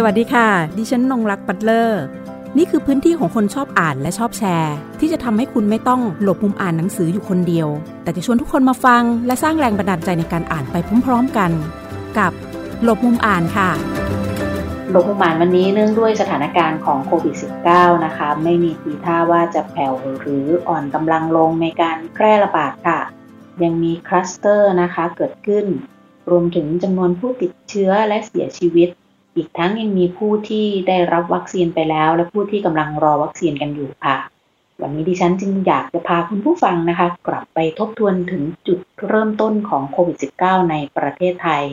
สวัสดีค่ะ ดิฉันนงลักษณ์ บัตเลอร์ นี่คือพื้นที่ของคนชอบอ่านและชอบแชร์ ที่จะทำให้คุณไม่ต้องหลบมุมอ่านหนังสืออยู่คนเดียว แต่จะชวนทุกคนมาฟัง และสร้างแรงบันดาลใจในการอ่านไปพร้อม ๆกัน กับหลบมุมอ่านค่ะ หลบมุมอ่านวันนี้เนื่องด้วยสถานการณ์ของโควิด -19 นะคะ ไม่มีทีท่าว่าจะแผ่วหรืออ่อนกำลังลงในการแพร่ระบาดค่ะ ยังมีคลัสเตอร์นะคะเกิดขึ้น รวมถึงจำนวนผู้ติดเชื้อและเสียชีวิต อีกทั้งยังมีผู้ที่ได้รับวัคซีนไปแล้ว และผู้ที่กำลังรอวัคซีนกันอยู่ค่ะ วันนี้ดิฉันจึงอยากจะพาคุณผู้ฟังนะคะ กลับไปทบทวนถึงจุดเริ่มต้นของโควิด -19 ในประเทศไทย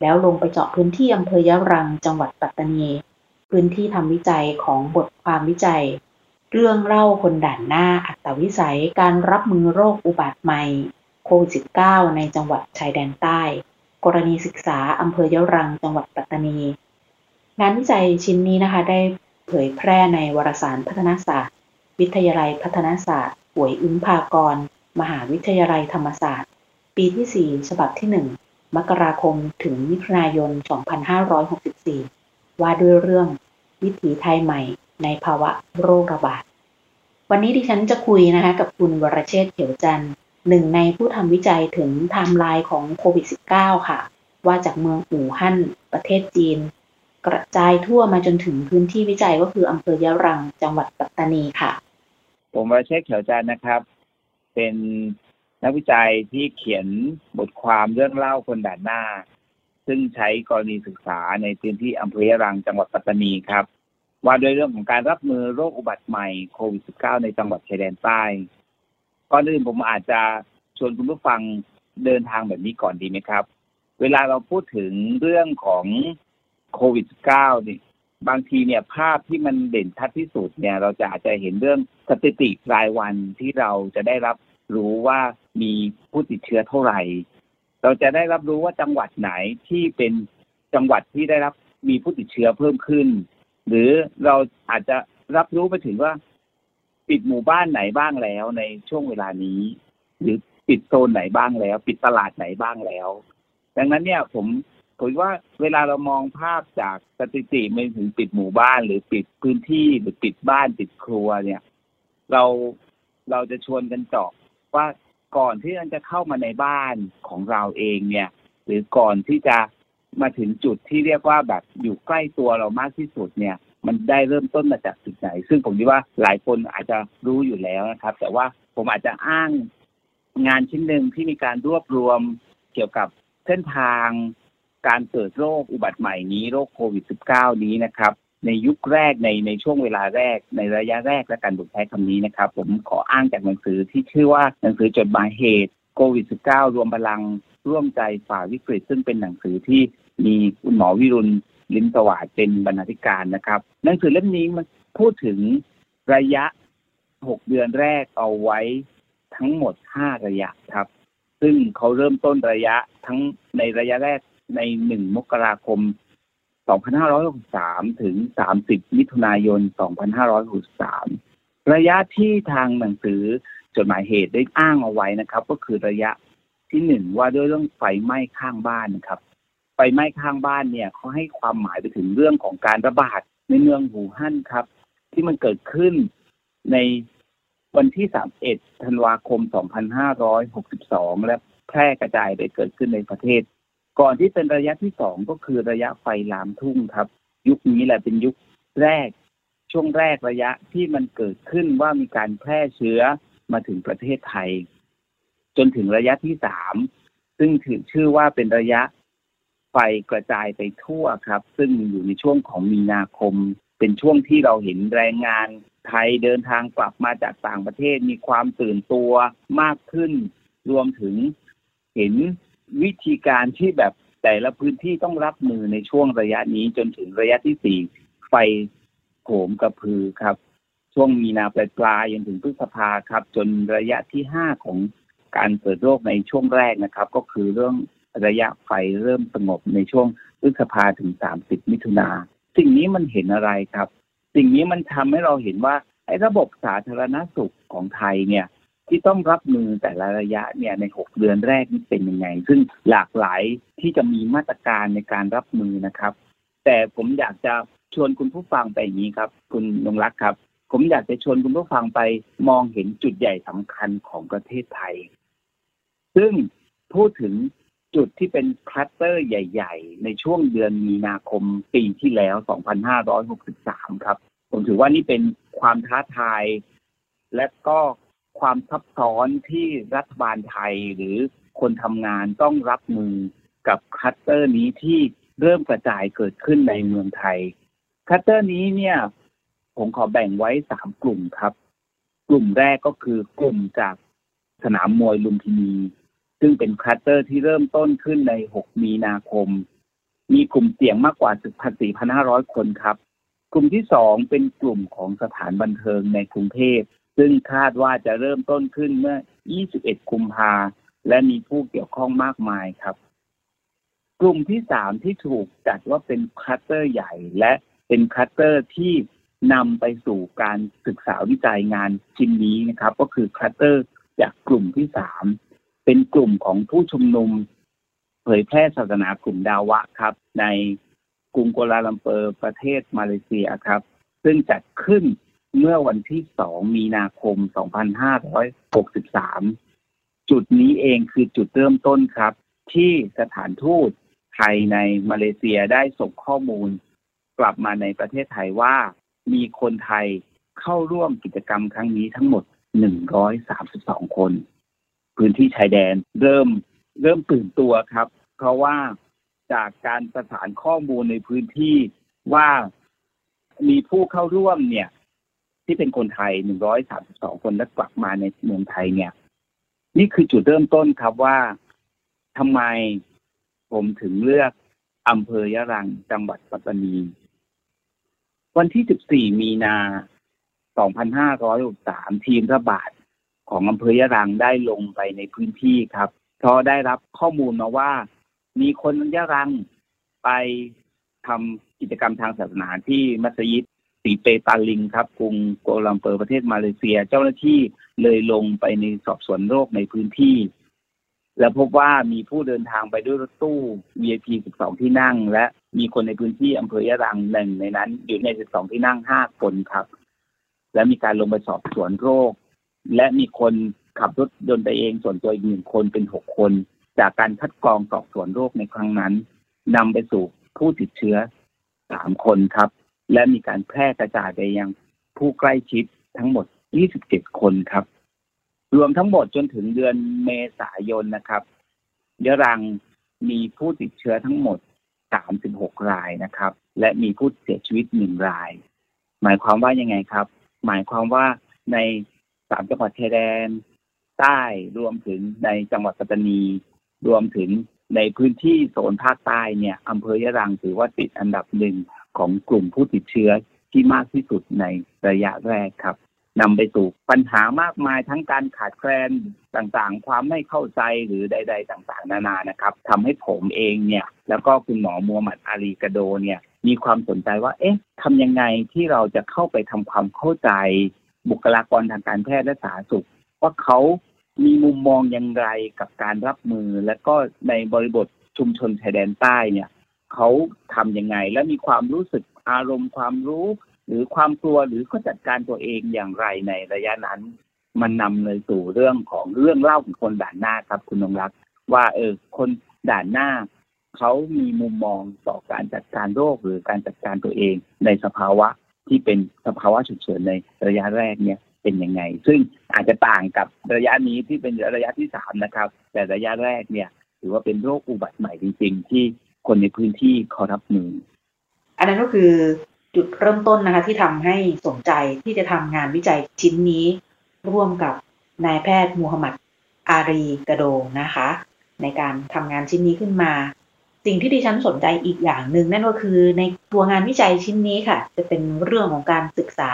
แล้วลงไปเจาะพื้นที่อำเภอยะรังจังหวัดปัตตานี พื้นที่ทำวิจัยของบทความวิจัย เรื่องเล่าคนด่านหน้าอัตวิสัยการรับมือโรคอุบัติใหม่โควิด -19 ในจังหวัดชายแดนใต้ กรณีศึกษาอำเภอยะรังจังหวัดปัตตานี งานวิจัยชิ้นนี้นะคะ ได้เผยแพร่ในวารสารพัฒนาศาสตร์ วิทยาลัยพัฒนาศาสตร์ป่วยอึ้มภากร มหาวิทยาลัยธรรมศาสตร์ ปีที่ 4 ฉบับที่ 1 มกราคมถึงมิถุนายน 2564 ว่าด้วยเรื่องวิถีไทยใหม่ในภาวะโรคระบาด วันนี้ดิฉันจะคุยนะคะกับคุณวรเชษเขียวจันทร์หนึ่งในผู้ทำวิจัยถึงไทม์ไลน์ของโควิด -19 ค่ะ ว่าจากเมืองอู่ฮั่นประเทศจีน กระจายทั่วมาจนถึงพื้นที่วิจัยก็คืออำเภอยะรังจังหวัดปัตตานีค่ะ ผมวรเชษฐ์เขียวจันนะครับ เป็นนักวิจัยที่เขียนบทความเรื่องเล่าคนด่านหน้า ซึ่งใช้กรณีศึกษาในพื้นที่อำเภอยะรังจังหวัดปัตตานีครับ ว่าโดยเรื่องของการรับมือโรคอุบัติใหม่โควิด -19 ในจังหวัดชายแดนใต้ก่อนอื่นผมอาจจะชวนคุณผู้ฟังเดินทางแบบนี้ก่อนดีไหมครับ เวลาเราพูดถึงเรื่องของ โควิด -19 นี่บางทีเนี่ยภาพที่มันเด่นชัดที่สุดเนี่ยเราจะอาจจะเห็นเรื่องสถิติรายวันที่เราจะได้รับรู้ว่ามีผู้ติดเชื้อเท่าไหร่ เราจะได้รับรู้ว่าจังหวัดไหนที่เป็นจังหวัดที่ได้รับมีผู้ติดเชื้อเพิ่มขึ้น หรือเราอาจจะรับรู้ไปถึงว่า ปิดหมู่บ้านไหนบ้างแล้วในช่วงเวลานี้ หรือปิดโซนไหนบ้างแล้ว ปิดตลาดไหนบ้างแล้ว ดังนั้นเนี่ยผม ผมว่าเวลาเรามองภาพจากสถิติไม่ถึงปิดหมู่บ้าน หรือปิดพื้นที่หรือปิดบ้านปิดครัวเนี่ย เราเราจะชวนกันเจาะว่าก่อนที่มันจะเข้ามาในบ้านของเราเองเนี่ย หรือก่อนที่จะมาถึงจุดที่เรียกว่าแบบอยู่ใกล้ตัวเรามากที่สุดเนี่ย มันได้เริ่มต้นมาจากจุดไหน ซึ่งผมคิดว่าหลายคนอาจจะรู้อยู่แล้วนะครับ แต่ว่าผมอาจจะอ้างงานชิ้นหนึ่งที่มีการรวบรวมเกี่ยวกับเส้นทาง การเกิดโรคอุบัติใหม่นี้โรคโควิด -19 นี้นะครับ ในยุคแรกในในช่วงเวลาแรกในระยะแรกและการบุกใช้คำนี้นะครับ ผมขออ้างจากหนังสือที่ชื่อว่าหนังสือจดหมายเหตุโควิด -19 รวมพลังร่วมใจฝ่าวิกฤต ซึ่งเป็นหนังสือที่มีคุณหมอวิรุณลิมสวัสด์เป็นบรรณาธิการนะครับ หนังสือเล่มนี้มันพูดถึงระยะ 6 เดือนแรกเอาไว้ทั้งหมด 5 ระยะครับ ซึ่งเขาเริ่มต้นระยะทั้งในระยะแรก ใน 1 มกราคม 2563 ถึง 30 มิถุนายน 2563 ระยะที่ทางหนังสือจดหมายเหตุได้อ้างเอาไว้นะครับ ก็คือระยะที่หนึ่งว่าด้วยเรื่องไฟไหม้ข้างบ้านนะครับ ไฟไหม้ข้างบ้านเนี่ยเขาให้ความหมายไปถึงเรื่องของการระบาดในเมืองหูฮั่นครับ ที่มันเกิดขึ้นในวันที่ 31 ธันวาคม 2562 และแพร่กระจายไปเกิดขึ้นในประเทศ ก่อนที่เป็นระยะที่สองก็คือระยะไฟลามทุ่งครับ ยุคนี้แหละเป็นยุคแรก ช่วงแรกระยะที่มันเกิดขึ้นว่ามีการแพร่เชื้อมาถึงประเทศไทย จนถึงระยะที่สามซึ่งถือชื่อว่าเป็นระยะไฟกระจายไปทั่วครับ ซึ่งอยู่ในช่วงของมีนาคม เป็นช่วงที่เราเห็นแรงงานไทยเดินทางกลับมาจากต่างประเทศมีความตื่นตัวมากขึ้น รวมถึงเห็น วิธีการที่แบบแต่ละพื้นที่ต้องรับมือในช่วงระยะนี้จนถึงระยะที่สี่ไฟโหมกระพือครับ ช่วงมีนาปลายปลายจนถึงพฤษภาครับ จนระยะที่ห้าของการเกิดโรคในช่วงแรกนะครับ ก็คือเรื่องระยะไฟเริ่มสงบในช่วงพฤษภาถึงสามสิบมิถุนาสิ่งนี้มันเห็นอะไรครับ สิ่งนี้มันทำให้เราเห็นว่าไอ้ระบบสาธารณสุขของไทยเนี่ย ที่ต้องรับมือแต่ละระยะเนี่ยในหกเดือนแรกนี่เป็นยังไง ซึ่งหลากหลายที่จะมีมาตรการในการรับมือนะครับ แต่ผมอยากจะชวนคุณผู้ฟังไปอย่างนี้ครับ คุณนงรักครับ ผมอยากจะชวนคุณผู้ฟังไปมองเห็นจุดใหญ่สำคัญของประเทศไทย ซึ่งพูดถึงจุดที่เป็นคลัสเตอร์ใหญ่ ๆ ในช่วงเดือนมีนาคมปีที่แล้ว 2563 ครับ ผมถือว่านี่เป็นความท้าทาย และก็ ความซับซ้อนที่รัฐบาลไทยหรือคนทำงานต้องรับมือกับคลัสเตอร์นี้ที่เริ่มกระจายเกิดขึ้นในเมืองไทยคลัสเตอร์นี้เนี่ย ผมขอแบ่งไว้สามกลุ่มครับ กลุ่มแรกก็คือกลุ่มจากสนามมวยลุมพินี ซึ่งเป็นคลัสเตอร์ที่เริ่มต้นขึ้นใน 6 มีนาคม มีกลุ่มเสี่ยงมากกว่า14,500 คนครับ กลุ่มที่สองเป็นกลุ่มของสถานบันเทิงในกรุงเทพ ซึ่งคาดว่าจะเริ่มต้นขึ้นเมื่อ 21 กุมภาและมีผู้เกี่ยวข้องมากมายครับ กลุ่มที่สามที่ถูกจัดว่าเป็นคลัสเตอร์ใหญ่ และเป็นคลัสเตอร์ที่นำไปสู่การศึกษาวิจัยงานชิ้นนี้นะครับ ก็คือคลัสเตอร์จากกลุ่มที่สามเป็นกลุ่มของผู้ชุมนุม เผยแพร่ศาสนากลุ่มดาวะห์ครับ ในกรุงกัวลาลัมเปอร์ประเทศมาเลเซียครับ ซึ่งจัดขึ้น เมื่อวันที่สองมีนาคม 2563 จุดนี้เองคือจุดเริ่มต้นครับ ที่สถานทูตไทยในมาเลเซียได้ส่งข้อมูล กลับมาในประเทศไทยว่า มีคนไทยเข้าร่วมกิจกรรมครั้งนี้ทั้งหมด 132 คน พื้นที่ชายแดนเริ่มเริ่มตื่นตัวครับ เพราะว่าจากการประสานข้อมูลในพื้นที่ว่ามีผู้เข้าร่วมเนี่ย ที่เป็นคนไทย 132 คนและกลับมาในเมืองไทยเนี่ย นี่คือจุดเริ่มต้นครับว่าทำไมผมถึงเลือกอำเภอยะรังจังหวัดปัตตานี วันที่ 14 มีนา 2563 ทีมระบาดของอำเภอยะรังได้ลงไปในพื้นที่ครับเพราะได้รับข้อมูลมาว่า มีคนยะรังไปทำกิจกรรมทางศาสนาที่มัสยิด สีเปตาลิงครับกรุงกัวลัมเปอร์ประเทศมาเลเซีย เจ้าหน้าที่เลยลงไปในสอบสวนโรคในพื้นที่ แล้วพบว่ามีผู้เดินทางไปด้วยรถตู้ VIP 12 ที่นั่ง และมีคนในพื้นที่อำเภอยะรังหนึ่งในนั้น อยู่ใน 12 ที่นั่ง 5 คนครับ และมีการลงไปสอบสวนโรค และมีคนขับรถยนต์ไปเองส่วนตัวอีกหนึ่งคนเป็น 6 คน จากการคัดกรองสอบสวนโรคในครั้งนั้นนำไปสู่ผู้ติดเชื้อ 3 คนครับ และมีการแพร่กระจายไปยังผู้ใกล้ชิดทั้งหมด 27 คนครับ รวมทั้งหมดจนถึงเดือนเมษายนนะครับยะรังมีผู้ติดเชื้อทั้งหมด 36 รายนะครับ และมีผู้เสียชีวิตหนึ่งราย หมายความว่ายังไงครับ หมายความว่าในสามจังหวัดชายแดน ใต้รวมถึงในจังหวัดปัตตานี รวมถึงในพื้นที่โซนภาคใต้เนี่ยอำเภอยะรังถือว่าติดอันดับหนึ่ง ของกลุ่มผู้ติดเชื้อที่มากที่สุดในระยะแรกครับนำไปสู่ปัญหามากมายทั้งการขาดแคลนต่างๆ ความไม่เข้าใจหรือใด ๆ ต่างๆ นานานะครับทำให้ผมเองเนี่ย แล้วก็คุณหมอมัวหมัดอาลีกาโดเนี่ยมีความสนใจว่า เอ๊ะทำยังไงที่เราจะเข้าไปทำความเข้าใจ บุคลากรทางการแพทย์และสาธารณสุข ว่าเขามีมุมมองอย่างไรกับการรับมือ และก็ในบริบทชุมชนชายแดนใต้เนี่ย เขาทำยังไง และมีความรู้สึกอารมณ์ความรู้ หรือความกลัวหรือก็จัดการตัวเองอย่างไรในระยะนั้น มันนำเลยสู่เรื่องของเรื่องเล่าของคนด่านหน้าครับ คุณนงรัก ว่าเออคนด่านหน้าเขามีมุมมองต่อการจัดการโรคหรือการจัดการตัวเองในสภาวะที่เป็นสภาวะฉุกเฉินในระยะแรกเนี่ยเป็นยังไง ซึ่งอาจจะต่างกับระยะนี้ที่เป็นระยะที่สามนะครับ แต่ระยะแรกเนี่ย ถือว่าเป็นโรคอุบัติใหม่จริง ๆ ที่ คนในพื้นที่ขารับมือ อันนั้นก็คือจุดเริ่มต้นนะคะ ที่ทำให้สนใจที่จะทำงานวิจัยชิ้นนี้ ร่วมกับนายแพทย์มูฮัมหมัดอารีกระโดงนะคะ ในการทำงานชิ้นนี้ขึ้นมา สิ่งที่ดิฉันสนใจอีกอย่างหนึ่งนั่นก็คือในตัวงานวิจัยชิ้นนี้ค่ะ จะเป็นเรื่องของการศึกษา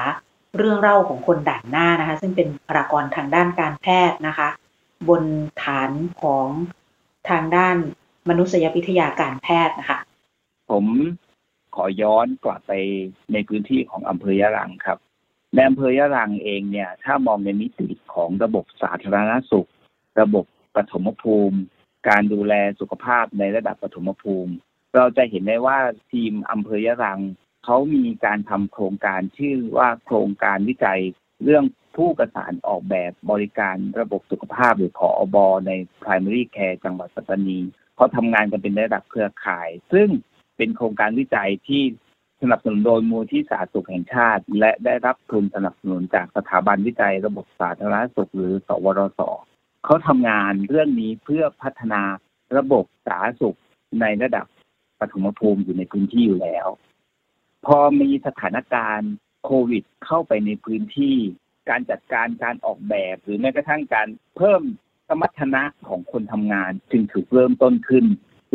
เรื่องเล่าของคนด่านหน้านะคะ ซึ่งเป็นบุคลากรทางด้านการแพทย์นะคะ บนฐานของทางด้าน มนุษยวิทยาการแพทย์นะคะ ผมขอย้อนกลับไปในพื้นที่ของอำเภอยะรังครับในอำเภอยะรังเองเนี่ย ถ้ามองในมิติของระบบสาธารณสุข ระบบปฐมภูมิ การดูแลสุขภาพในระดับปฐมภูมิ เราจะเห็นได้ว่าทีมอำเภอยะรังเขามีการทำโครงการชื่อว่าโครงการวิจัยเรื่องผู้ประสานออกแบบบริการระบบสุขภาพหรือขออบอใน primary care จังหวัดปัตตานี เขาทำงานกันเป็นระดับเครือข่าย ซึ่งเป็นโครงการวิจัยที่สนับสนุนโดยมูลที่สาธารณสุขแห่งชาติ และได้รับทุนสนับสนุนจากสถาบันวิจัยระบบสาธารณสุขหรือ สวรสเขาทำงานเรื่องนี้เพื่อพัฒนาระบบสาธารณสุขในระดับปฐมภูมิอยู่ในพื้นที่อยู่แล้ว พอมีสถานการณ์โควิดเข้าไปในพื้นที่ การจัดการการออกแบบ หรือแม้กระทั่งการเพิ่ม สมรรถนะของคนทำงาน จึงถูกเริ่มต้นขึ้น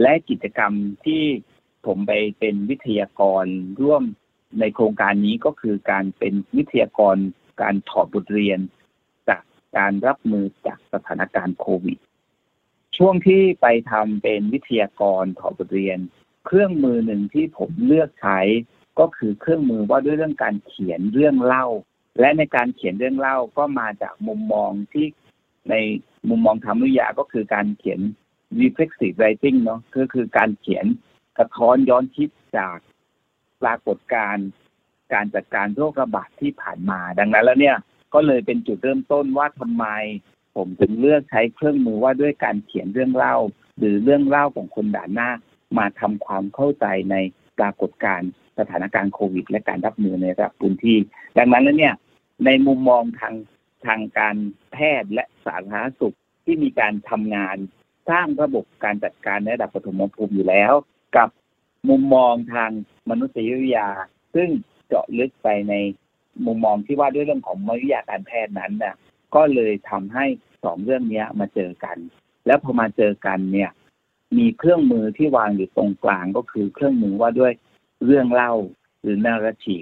และกิจกรรมที่ผมไปเป็นวิทยากรร่วมในโครงการนี้ก็คือการเป็นวิทยากรการถอดบทเรียน จากการรับมือจากสถานการณ์โควิด ช่วงที่ไปทำเป็นวิทยากรถอดบทเรียน เครื่องมือหนึ่งที่ผมเลือกใช้ก็คือเครื่องมือว่าด้วยเรื่องการเขียนเรื่องเล่า และในการเขียนเรื่องเล่าก็มาจากมุมมองที่ ในมุมมองธรรมวิทยาก็คือการเขียน reflexive writing เนาะก็คือการเขียนสะท้อนย้อนคิดจากปรากฏการณ์การจัดการโรคระบาดที่ผ่านมา ดังนั้นแล้วเนี่ยก็เลยเป็นจุดเริ่มต้นว่าทำไม ผมถึงเลือกใช้เครื่องมือว่าด้วยการเขียนเรื่องเล่า หรือเรื่องเล่าของคนด่านหน้า มาทำความเข้าใจในปรากฏการณ์สถานการณ์โควิด และการรับมือในระดับพื้นที่ ดังนั้นแล้วเนี่ยในมุมมองทาง ทางการแพทย์และสาธารณสุขที่มีการทำงาน สร้างระบบการจัดการในระดับปฐมภูมิอยู่แล้ว กับมุมมองทางมนุษยวิทยา ซึ่งเจาะลึกไปในมุมมองที่ว่าด้วยเรื่องของมนุษยการแพทย์นั้นน่ะก็เลยทำให้สองเรื่องนี้มาเจอกัน แล้วพอมาเจอกันเนี่ย มีเครื่องมือที่วางอยู่ตรงกลางก็คือเครื่องมือว่าด้วยเรื่องเล่าหรือนาราที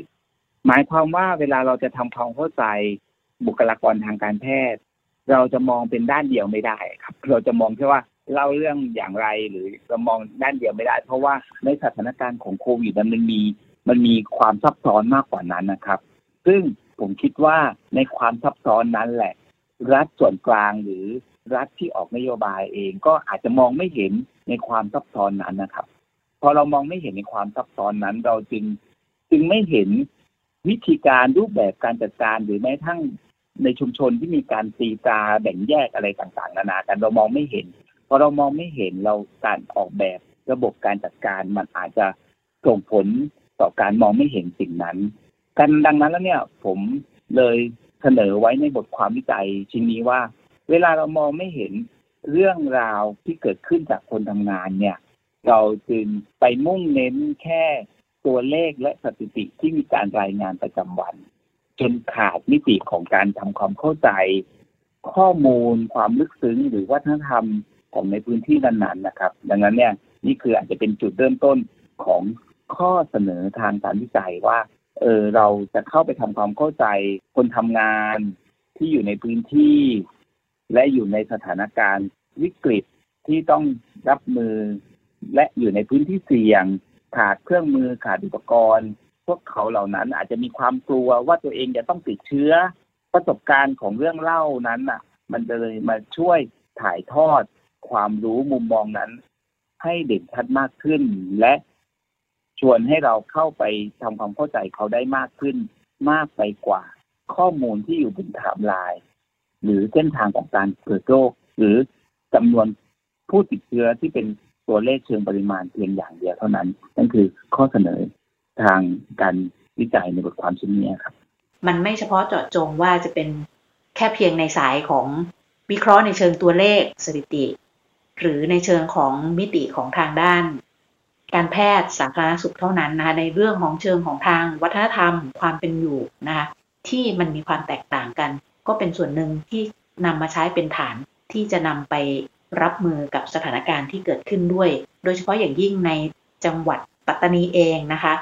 หมายความว่าเวลาเราจะทำความเข้าใจ บุคลากรทางการแพทย์ เราจะมองเป็นด้านเดียวไม่ได้ครับ เราจะมองแค่ว่าเล่าเรื่องอย่างไรหรือจะมองด้านเดียวไม่ได้ เพราะว่าในสถานการณ์ของโควิดมันมีมันมีความซับซ้อนมากกว่านั้นนะครับ ซึ่งผมคิดว่าในความซับซ้อนนั้นแหละ รัฐส่วนกลางหรือรัฐที่ออกนโยบายเองก็อาจจะมองไม่เห็นในความซับซ้อนนั้นนะครับ พอเรามองไม่เห็นในความซับซ้อนนั้น เราจึงจึงไม่เห็น วิธีการรูปแบบการจัดการหรือแม้ทั้งในชุมชนที่มีการตีตาแบ่งแยกอะไรต่างๆ นานากันเรามองไม่เห็นพอเรามองไม่เห็นเราการออกแบบระบบการจัดการมันอาจจะส่งผลต่อการมองไม่เห็นสิ่งนั้น กันดังนั้นแล้วเนี่ย ผมเลยเสนอไว้ในบทความวิจัยชิ้นนี้ว่า เวลาเรามองไม่เห็นเรื่องราวที่เกิดขึ้นจากคนทำงานเนี่ย เราจึงไปมุ่งเน้นแค่ ตัวเลขและสถิติที่มีการรายงานประจำวัน จนขาดมิติของการทำความเข้าใจ ข้อมูลความลึกซึ้ง หรือวัฒนธรรมของในพื้นที่นั้นๆนะครับ ดังนั้นเนี่ยนี่คืออาจจะเป็นจุดเริ่มต้นของข้อเสนอทางการวิจัยว่าเออเราจะเข้าไปทำความเข้าใจคนทำงานที่อยู่ในพื้นที่ และอยู่ในสถานการณ์วิกฤตที่ต้องรับมือ และอยู่ในพื้นที่เสี่ยง ขาดเครื่องมือขาดอุปกรณ์ พวกเขาเหล่านั้นอาจจะมีความกลัวว่าตัวเองจะต้องติดเชื้อ ประสบการณ์ของเรื่องเล่านั้นอะ มันจะเลยมาช่วยถ่ายทอดความรู้มุมมองนั้น ให้เด่นชัดมากขึ้น และชวนให้เราเข้าไปทำความเข้าใจเขาได้มากขึ้น มากไปกว่าข้อมูลที่อยู่บนถามลาย หรือเส้นทางของการเกิดโรคหรือจำนวนผู้ติดเชื้อที่เป็น ตัวเลขเชิงปริมาณเพียงอย่างเดียวเท่านั้น นั่นคือข้อเสนอทางการวิจัยในบทความชิ้นนี้ครับ มันไม่เฉพาะเจาะจงว่าจะเป็นแค่เพียงในสายของวิเคราะห์ในเชิงตัวเลขสถิติ หรือในเชิงของมิติของทางด้าน การแพทย์สาธารณสุขเท่านั้นนะคะในเรื่องของเชิงของทางวัฒนธรรมความเป็นอยู่นะคะที่มันมีความแตกต่างกัน ก็เป็นส่วนหนึ่งที่นำมาใช้เป็นฐานที่จะนำไป รับมือกับสถานการณ์ที่เกิดขึ้นด้วย โดยเฉพาะอย่างยิ่งในจังหวัดปัตตานีเองนะคะ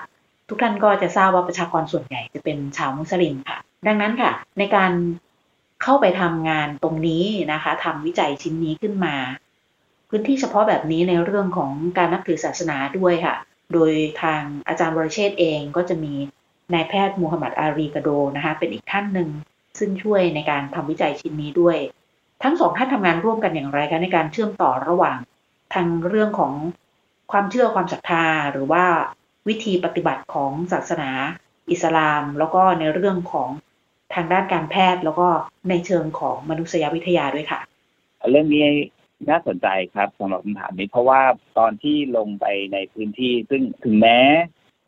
ทุกท่านก็จะทราบว่าประชากรส่วนใหญ่จะเป็นชาวมุสลิมค่ะ ดังนั้นค่ะ ในการเข้าไปทำงานตรงนี้นะคะทำวิจัยชิ้นนี้ขึ้นมา พื้นที่เฉพาะแบบนี้ในเรื่องของการนับถือศาสนาด้วยค่ะ โดยทางอาจารย์วรเชษเองก็จะมีนายแพทย์มูฮัมหมัดอารีกโดนะคะเป็นอีกท่านหนึ่งซึ่งช่วยในการทำวิจัยชิ้นนี้ด้วย ทั้งสองท่านทำงานร่วมกันอย่างไรคะในการเชื่อมต่อระหว่างทางเรื่องของความเชื่อความศรัทธา หรือว่าวิธีปฏิบัติของศาสนา อิสลาม แล้วก็ในเรื่องของทางด้านการแพทย์ แล้วก็ในเชิงของมนุษยวิทยาด้วยค่ะ เรื่องนี้น่าสนใจครับสำหรับคำถามนี้เพราะว่าตอนที่ลงไปในพื้นที่ ซึ่งถึงแม้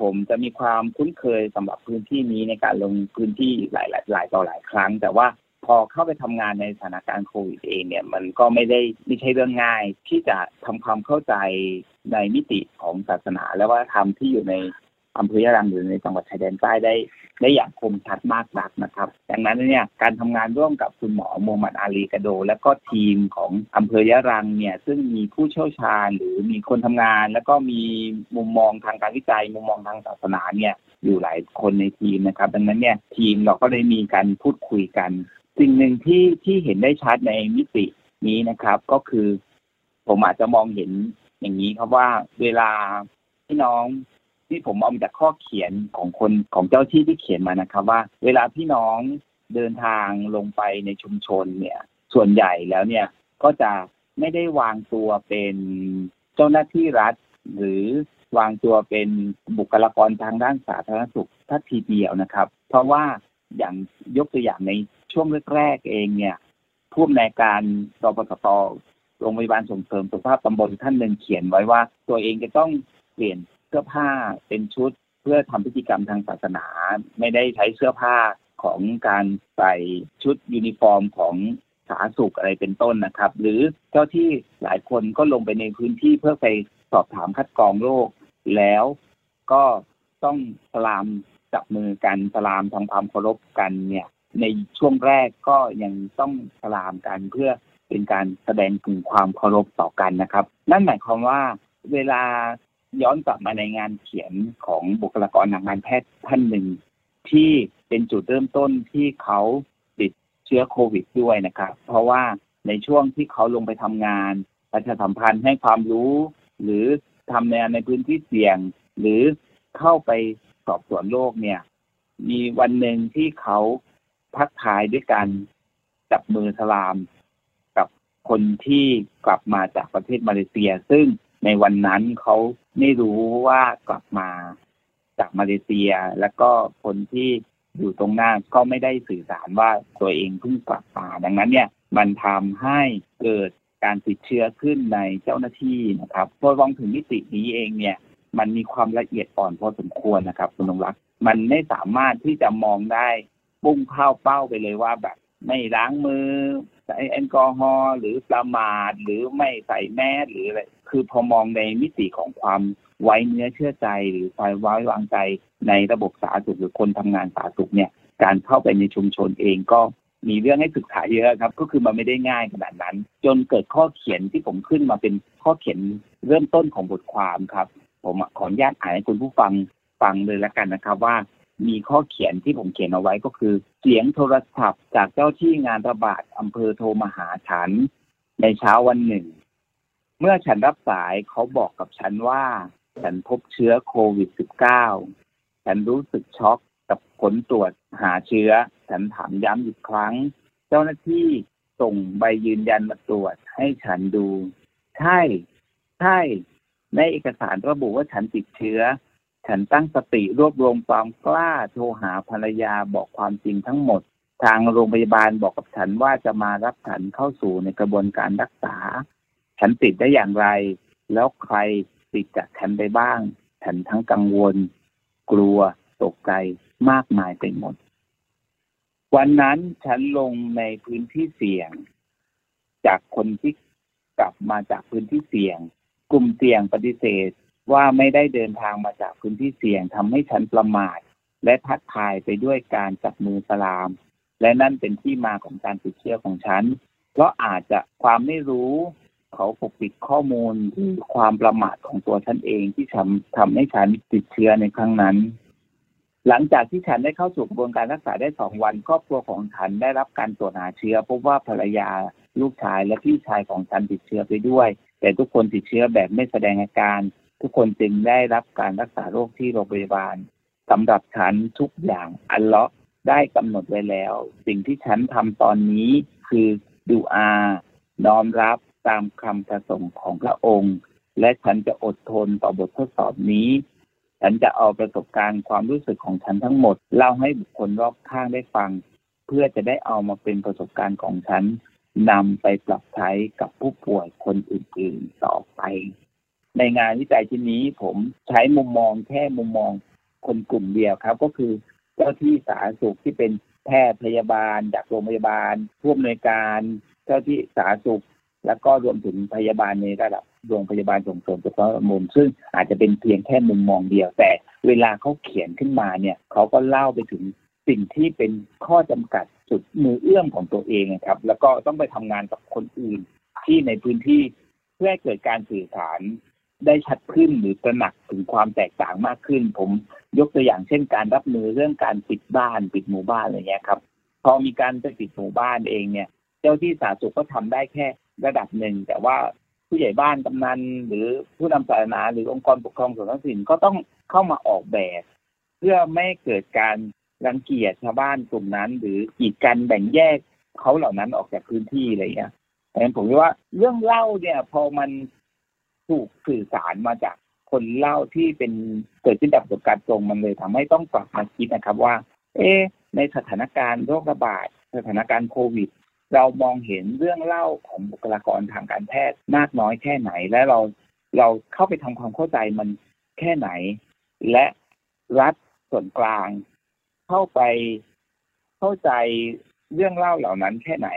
ผมจะมีความคุ้นเคยสำหรับพื้นที่นี้ในการลงพื้นที่หลายหลายต่อหลายครั้ง แต่ว่า พอเข้าไปทำงานในสถานการณ์โควิดเองเนี่ยมันก็ไม่ได้ไม่ใช่เรื่องง่าย ที่จะทำความเข้าใจในมิติของศาสนา และว่าทำที่อยู่ในอำเภอยะรังหรือในจังหวัดชายแดนใต้ได้ได้อย่างคมชัดมากนักนะครับ ดังนั้นเนี่ยการทำงานร่วมกับคุณหมอโมมัดอาลีกะโด และก็ทีมของอำเภอยะรังเนี่ยซึ่งมีผู้เชี่ยวชาญหรือมีคนทำงาน แล้วก็มีมุมมองทางการวิจัย มุมมองทางศาสนาเนี่ยอยู่หลายคนในทีมนะครับ ดังนั้นเนี่ยทีมเราก็ได้มีการพูดคุยกัน สิ่งหนึ่งที่ที่เห็นได้ชัดในมิตินี้นะครับ ก็คือ ผมอาจจะมองเห็นอย่างนี้ครับว่าเวลาพี่น้องที่ผมเอามาจากข้อเขียนของคนของเจ้าที่ที่เขียนมานะครับ ว่า เวลาพี่น้องเดินทางลงไปในชุมชนเนี่ย ส่วนใหญ่แล้วเนี่ยก็จะไม่ได้วางตัวเป็นเจ้าหน้าที่รัฐ หรือวางตัวเป็นบุคลากรทางด้านสาธารณสุขทัดทีเดียวนะครับ เพราะว่าอย่างยกตัวอย่างใน ช่วงแรกๆเองเนี่ยผู้อำนวยการรพ.สต. โรงพยาบาลส่งเสริมสุขภาพตำบลท่านหนึ่งเขียนไว้ว่า ตัวเองจะต้องเปลี่ยนเสื้อผ้าเป็นชุด เพื่อทำพิธีกรรมทางศาสนา ไม่ได้ใช้เสื้อผ้าของการใส่ชุดยูนิฟอร์มของสาธารณสุขอะไรเป็นต้นนะครับ หรือเจ้าหน้าที่หลายคนก็ลงไปในพื้นที่เพื่อไปสอบถามคัดกรองโรคแล้วก็ต้องสลามจับมือกันสลามทำความเคารพกันเนี่ย ในช่วงแรกก็ยังต้องสลามกันเพื่อเป็นการแสดงถึงความเคารพต่อกันนะครับ นั่นหมายความว่าเวลาย้อนกลับมาในงานเขียนของบุคลากรทางการแพทย์ท่านหนึ่ง ที่เป็นจุดเริ่มต้นที่เขาติดเชื้อโควิดด้วยนะครับ เพราะว่าในช่วงที่เขาลงไปทำงานประชาสัมพันธ์ให้ความรู้ หรือทำในในพื้นที่เสี่ยง หรือเข้าไปสอบสวนโรคเนี่ย มีวันหนึ่งที่เขา พักทายด้วยการจับมือสลาม กับคนที่กลับมาจากประเทศมาเลเซีย ซึ่งในวันนั้นเขาไม่รู้ว่ากลับมาจากมาเลเซีย แล้วก็คนที่อยู่ตรงหน้าก็ไม่ได้สื่อสารว่าตัวเองเพิ่งกลับมาดังนั้นเนี่ยมันทำให้เกิดการติดเชื้อขึ้นในเจ้าหน้าที่นะครับพอมองถึงมิตินี้เองเนี่ยมันมีความละเอียดอ่อนพอสมควรนะครับคุณนงรัก มันไม่สามารถที่จะมองได้ ปุ้งเข้าเป้าไปเลยว่าแบบ ไม่ล้างมือใส่แอลกอฮอล์หรือประมาทหรือไม่ใส่แมสหรืออะไรคือพอมองในมิติของความไว้เนื้อเชื่อใจหรือไว้วางใจในระบบสาธารณสุขหรือคนทำงานสาธารณสุขเนี่ย การเข้าไปในชุมชนเองก็มีเรื่องให้ศึกษาเยอะครับ ก็คือมันไม่ได้ง่ายขนาดนั้น จนเกิดข้อเขียนที่ผมขึ้นมาเป็นข้อเขียนเริ่มต้นของบทความครับ ผมขออนุญาตอ่านให้คุณผู้ฟังฟังเลยแล้วกันนะครับว่า มีข้อเขียนที่ผมเขียนเอาไว้ก็คือ เสียงโทรศัพท์ จากเจ้าที่งานระบาดอำเภอโทรมาหาฉัน ในเช้าวันหนึ่ง เมื่อฉันรับสายเขาบอกกับฉันว่า ฉันพบเชื้อโควิด -19 ฉันรู้สึกช็อกกับผลตรวจหาเชื้อ ฉันถามย้ำอีกครั้ง เจ้าหน้าที่ส่งใบยืนยันมาตรวจให้ฉันดู ใช่ ใช่ ในเอกสารระบุว่าฉันติดเชื้อ ฉันตั้งสติรวบรวมความกล้าโทรหาภรรยาบอกความจริงทั้งหมด ทางโรงพยาบาลบอกกับฉันว่าจะมารับฉันเข้าสู่ในกระบวนการรักษา ฉันติดได้อย่างไร แล้วใครติดจากฉันไปบ้าง ฉันทั้งกังวล กลัว ตกใจมากมายไปหมด วันนั้นฉันลงในพื้นที่เสี่ยง จากคนที่กลับมาจากพื้นที่เสี่ยง กลุ่มเสี่ยงปฏิเสธ ว่าไม่ได้เดินทางมาจากพื้นที่เสี่ยงทำให้ฉันประมาทและทักทายไปด้วยการจับมือสลาม และนั่นเป็นที่มาของการติดเชื้อของฉัน เพราะอาจจะความไม่รู้ เขาปกปิดข้อมูลหรือความประมาทของตัวฉันเองที่ทำทำให้ฉันติดเชื้อในครั้งนั้น หลังจากที่ฉันได้เข้าสู่กระบวนการรักษาได้สองวัน ครอบครัวของฉันได้รับการตรวจหาเชื้อพบว่าภรรยาลูกชายและพี่ชายของฉันติดเชื้อไปด้วย แต่ทุกคนติดเชื้อแบบไม่แสดงอาการ ทุกคนจึงได้รับการรักษาโรคที่โรงพยาบาลสำหรับฉันทุกอย่างอัลเลาะห์ได้กำหนดไว้แล้ว สิ่งที่ฉันทำตอนนี้คือดูอาน้อมรับตามคำประสงค์ของพระองค์ และฉันจะอดทนต่อบททดสอบนี้ ฉันจะเอาประสบการณ์ความรู้สึกของฉันทั้งหมด เล่าให้บุคคลรอบข้างได้ฟัง เพื่อจะได้เอามาเป็นประสบการณ์ของฉันนำไปปรับใช้กับผู้ป่วยคนอื่นๆต่อไป ในงานวิจัยชิ้นนี้ผมใช้มุมมองแค่มุมมองคนกลุ่มเดียวครับ ก็คือเจ้าที่สาธารณสุขที่เป็นแพทย์พยาบาล จากโรงพยาบาลผู้อำนวยการเจ้าที่สาธารณสุข แล้วก็รวมถึงพยาบาลในระดับโรงพยาบาลส่งเสริมสุขภาพมุมซึ่งอาจจะเป็นเพียงแค่มุมมองเดียว แต่เวลาเขาเขียนขึ้นมาเนี่ยเขาก็เล่าไปถึงสิ่งที่เป็นข้อจำกัดสุดมือเอื้อมของตัวเองครับ แล้วก็ต้องไปทำงานกับคนอื่นที่ในพื้นที่เพื่อให้เกิดการสื่อสาร ได้ชัดขึ้นหรือตระหนักถึงความแตกต่างมากขึ้น ผมยกตัวอย่างเช่นการรับมือเรื่องการปิดบ้านปิดหมู่บ้านอะไรเงี้ยครับ พอมีการไปปิดหมู่บ้านเองเนี่ย เจ้าที่สาธารณสุขก็ทำได้แค่ระดับหนึ่ง แต่ว่าผู้ใหญ่บ้านกำนันหรือผู้นำศาสนาหรือองค์กรปกครองส่วนท้องถิ่นก็ต้องเข้ามาออกแบบ เพื่อไม่เกิดการรังเกียจชาวบ้านกลุ่มนั้น หรือกีดกันแบ่งแยกเขาเหล่านั้นออกจากพื้นที่อะไรเงี้ยดังนั้นผมว่าเรื่องเล่าเนี่ยพอมัน ถูกสื่อสารมาจากคนเล่าที่เป็นเกิดขึ้นจากประสบการณ์ตรงมันเลยทำให้ต้องกลับมาคิดนะครับ ว่า เอ๊ในสถานการณ์โรคระบาดสถานการณ์โควิด เรามองเห็นเรื่องเล่าของบุคลากรทางการแพทย์มากน้อยแค่ไหน และเราเราเข้าไปทำความเข้าใจมันแค่ไหน และรัฐส่วนกลาง เข้าไปเข้าใจเรื่องเล่าเหล่านั้นแค่ไหน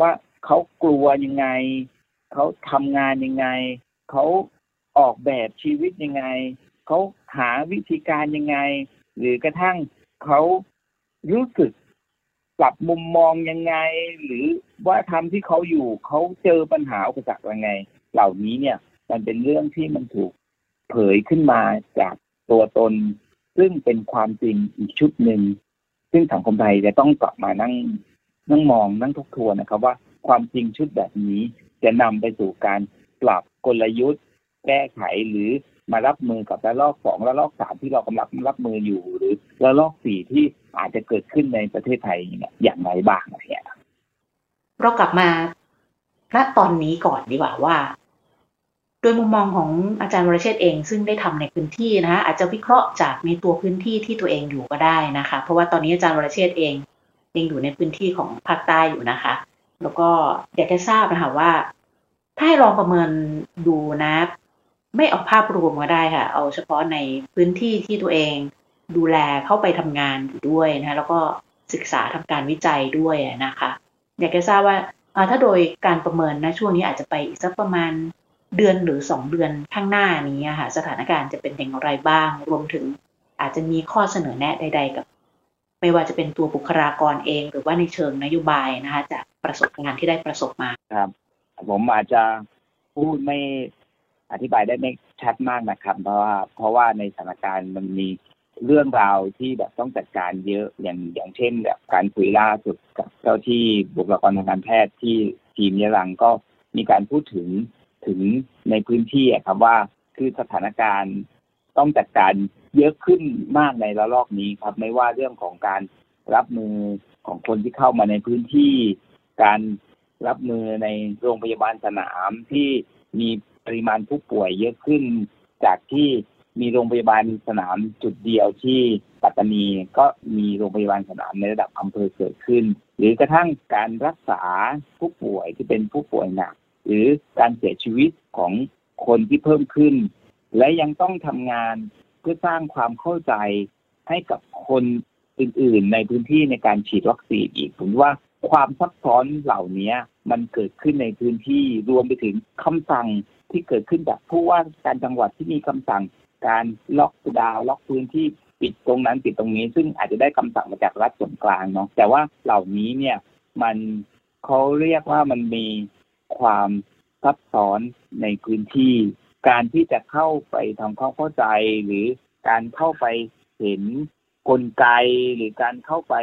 ว่าเขากลัวยังไง เขาทำงานยังไง เขาออกแบบชีวิตยังไง เขาหาวิธีการยังไง หรือกระทั่งเขารู้สึกปรับมุมมองยังไง หรือว่าทำที่เขาอยู่เขาเจอปัญหาอุปสรรคยังไง เหล่านี้เนี่ย มันเป็นเรื่องที่มันถูกเผยขึ้นมาจากตัวตน ซึ่งเป็นความจริงอีกชุดหนึ่งซึ่งสังคมไทยจะต้องกลับมานั่งนั่งมองนั่งทบทวนนะครับ ว่าความจริงชุดแบบนี้จะนำไปสู่การปรับ กลยุทธ์ แก้ไขหรือมารับมือกับระลอกสองระลอกสามที่เรากำลังรับมืออยู่ หรือระลอกสี่ที่อาจจะเกิดขึ้นในประเทศไทยเนี่ยอย่างไรบ้างเนี่ยเรากลับมาณตอนนี้ก่อนดีกว่าว่า โดยมุมมองของอาจารย์วรเชษเอง ซึ่งได้ทำในพื้นที่นะอาจจะวิเคราะห์จากในตัวพื้นที่ที่ตัวเองอยู่ก็ได้นะคะ เพราะว่าตอนนี้อาจารย์วรเชษเองยังอยู่ในพื้นที่ของภาคใต้อยู่นะคะ แล้วก็อยากจะทราบนะคะว่า ถ้าให้ลองประเมินดูนะ ไม่เอาภาพรวมก็ได้ค่ะ เอาเฉพาะในพื้นที่ที่ตัวเองดูแลเข้าไปทำงานอยู่ด้วยนะแล้วก็ศึกษาทำการวิจัยด้วยนะคะ อยากจะทราบว่าถ้าโดยการประเมินนะช่วงนี้อาจจะไปอีกสักประมาณเดือนหรือสองเดือนข้างหน้านี้ค่ะสถานการณ์จะเป็นอย่างไรบ้าง รวมถึงอาจจะมีข้อเสนอแนะใด ๆ กับ ไม่ว่าจะเป็นตัวบุคลากรเอง หรือว่าในเชิงนโยบายนะคะ จากประสบการณ์ที่ได้ประสบมาครับ ผมอาจจะพูดไม่อธิบายได้ไม่ชัดมากนะครับ เพราะว่าเพราะว่าในสถานการณ์มันมีเรื่องราวที่แบบต้องจัดการเยอะอย่างอย่างเช่น แบบการคุยล่าสุดกับเจ้าที่บุคลากรทางการแพทย์ที่ทีมยะลังก็มีการพูดถึงถึงในพื้นที่ครับว่าคือสถานการณ์ต้องจัดการเยอะขึ้นมากในระลอกนี้ครับ ไม่ว่าเรื่องของการรับมือของคนที่เข้ามาในพื้นที่ การ รับมือในโรงพยาบาลสนามที่มีปริมาณผู้ป่วยเยอะขึ้น จากที่มีโรงพยาบาลสนามจุดเดียวที่ปัตตานีก็มีโรงพยาบาลสนามในระดับอำเภอเกิดขึ้น หรือกระทั่งการรักษาผู้ป่วยที่เป็นผู้ป่วยหนัก หรือการเสียชีวิตของคนที่เพิ่มขึ้น และยังต้องทำงานเพื่อสร้างความเข้าใจให้กับคนอื่น ๆ ในพื้นที่ในการฉีดวัคซีนอีกผมว่าความซับซ้อนเหล่านี้ มันเกิดขึ้นในพื้นที่รวมไปถึงคำสั่งที่เกิดขึ้นจากผู้ว่าการจังหวัดที่มีคำสั่งการล็อกดาวล็อกพื้นที่ปิดตรงนั้นปิดตรงนี้ ซึ่งอาจจะได้คำสั่งมาจากรัฐส่วนกลางเนาะแต่ว่าเหล่านี้เนี่ยมันเขาเรียกว่ามันมีความซับซ้อนในพื้นที่ การที่จะเข้าไปทำความเข้าใจ หรือการเข้าไปเห็นกลไกหรือการเข้าไป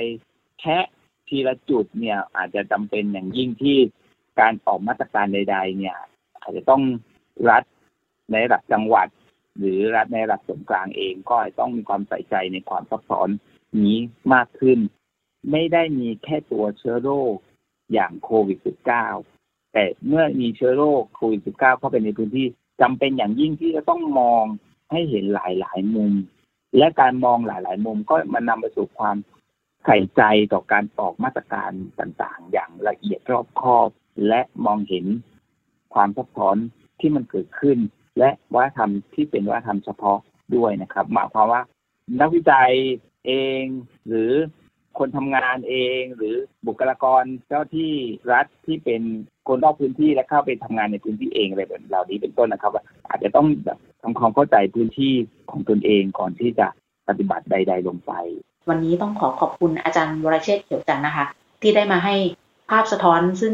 แคะ ทีละจุดเนี่ยอาจจะจำเป็นอย่างยิ่งที่การออกมาตรการใด ๆ เนี่ย อาจจะต้องรัฐในระดับจังหวัด หรือรัฐในระดับส่วนกลางเองก็ต้องมีความใส่ใจในความซับซ้อนนี้มากขึ้น ไม่ได้มีแค่ตัวเชื้อโรคอย่างโควิด -19 แต่เมื่อมีเชื้อโรคโควิด -19 เข้าไปในพื้นที่จำเป็นอย่างยิ่งที่จะต้องมองให้เห็นหลายๆมุม และการมองหลาย ๆ มุมก็มันนำไปสู่ความ ใส่ใจต่อการออกมาตรการต่างๆ อย่างละเอียดรอบคอบ และมองเห็นความซับซ้อนที่มันเกิดขึ้น และวัฒนธรรมที่เป็นวัฒนธรรมเฉพาะด้วยนะครับ หมายความว่า นักวิจัยเองหรือคนทำงานเองหรือบุคลากรเจ้าที่รัฐที่เป็นคนนอกพื้นที่และเข้าไปทำงานในพื้นที่เองอะไรแบบเหล่านี้เป็นต้นนะครับ อาจจะต้องแบบทำความเข้าใจพื้นที่ของตนเองก่อนที่จะปฏิบัติใด ๆ ลงไป วันนี้ต้องขอขอบคุณอาจารย์วรเชษฐ์เขียวจันทร์นะคะ ที่ได้มาให้ภาพสะท้อนซึ่ง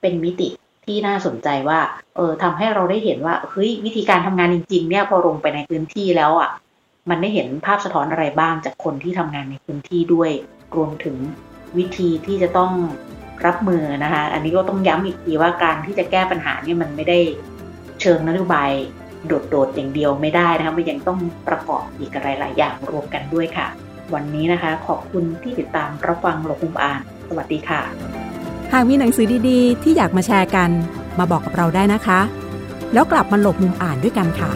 เป็นมิติที่น่าสนใจว่า เออทำให้เราได้เห็นว่าเฮ้ยวิธีการทำงานจริง ๆ เนี่ยพอลงไปในพื้นที่แล้วอะ มันได้เห็นภาพสะท้อนอะไรบ้างจากคนที่ทำงานในพื้นที่ด้วย รวมถึงวิธีที่จะต้องรับมือนะคะ อันนี้ก็ต้องย้ำอีกทีว่าการที่จะแก้ปัญหาเนี่ยมันไม่ได้เชิงนโยบายโดดๆอย่างเดียวไม่ได้นะคะมันยังต้องประกอบอีกหลายๆอย่างรวมกันด้วยค่ะ วันนี้นะคะ ขอบคุณที่ติดตามรับฟังหลบมุมอ่าน สวัสดีค่ะ หากมีหนังสือดีๆ ที่อยากมาแชร์กัน มาบอกกับเราได้นะคะ แล้วกลับมาหลบมุมอ่านด้วยกันค่ะ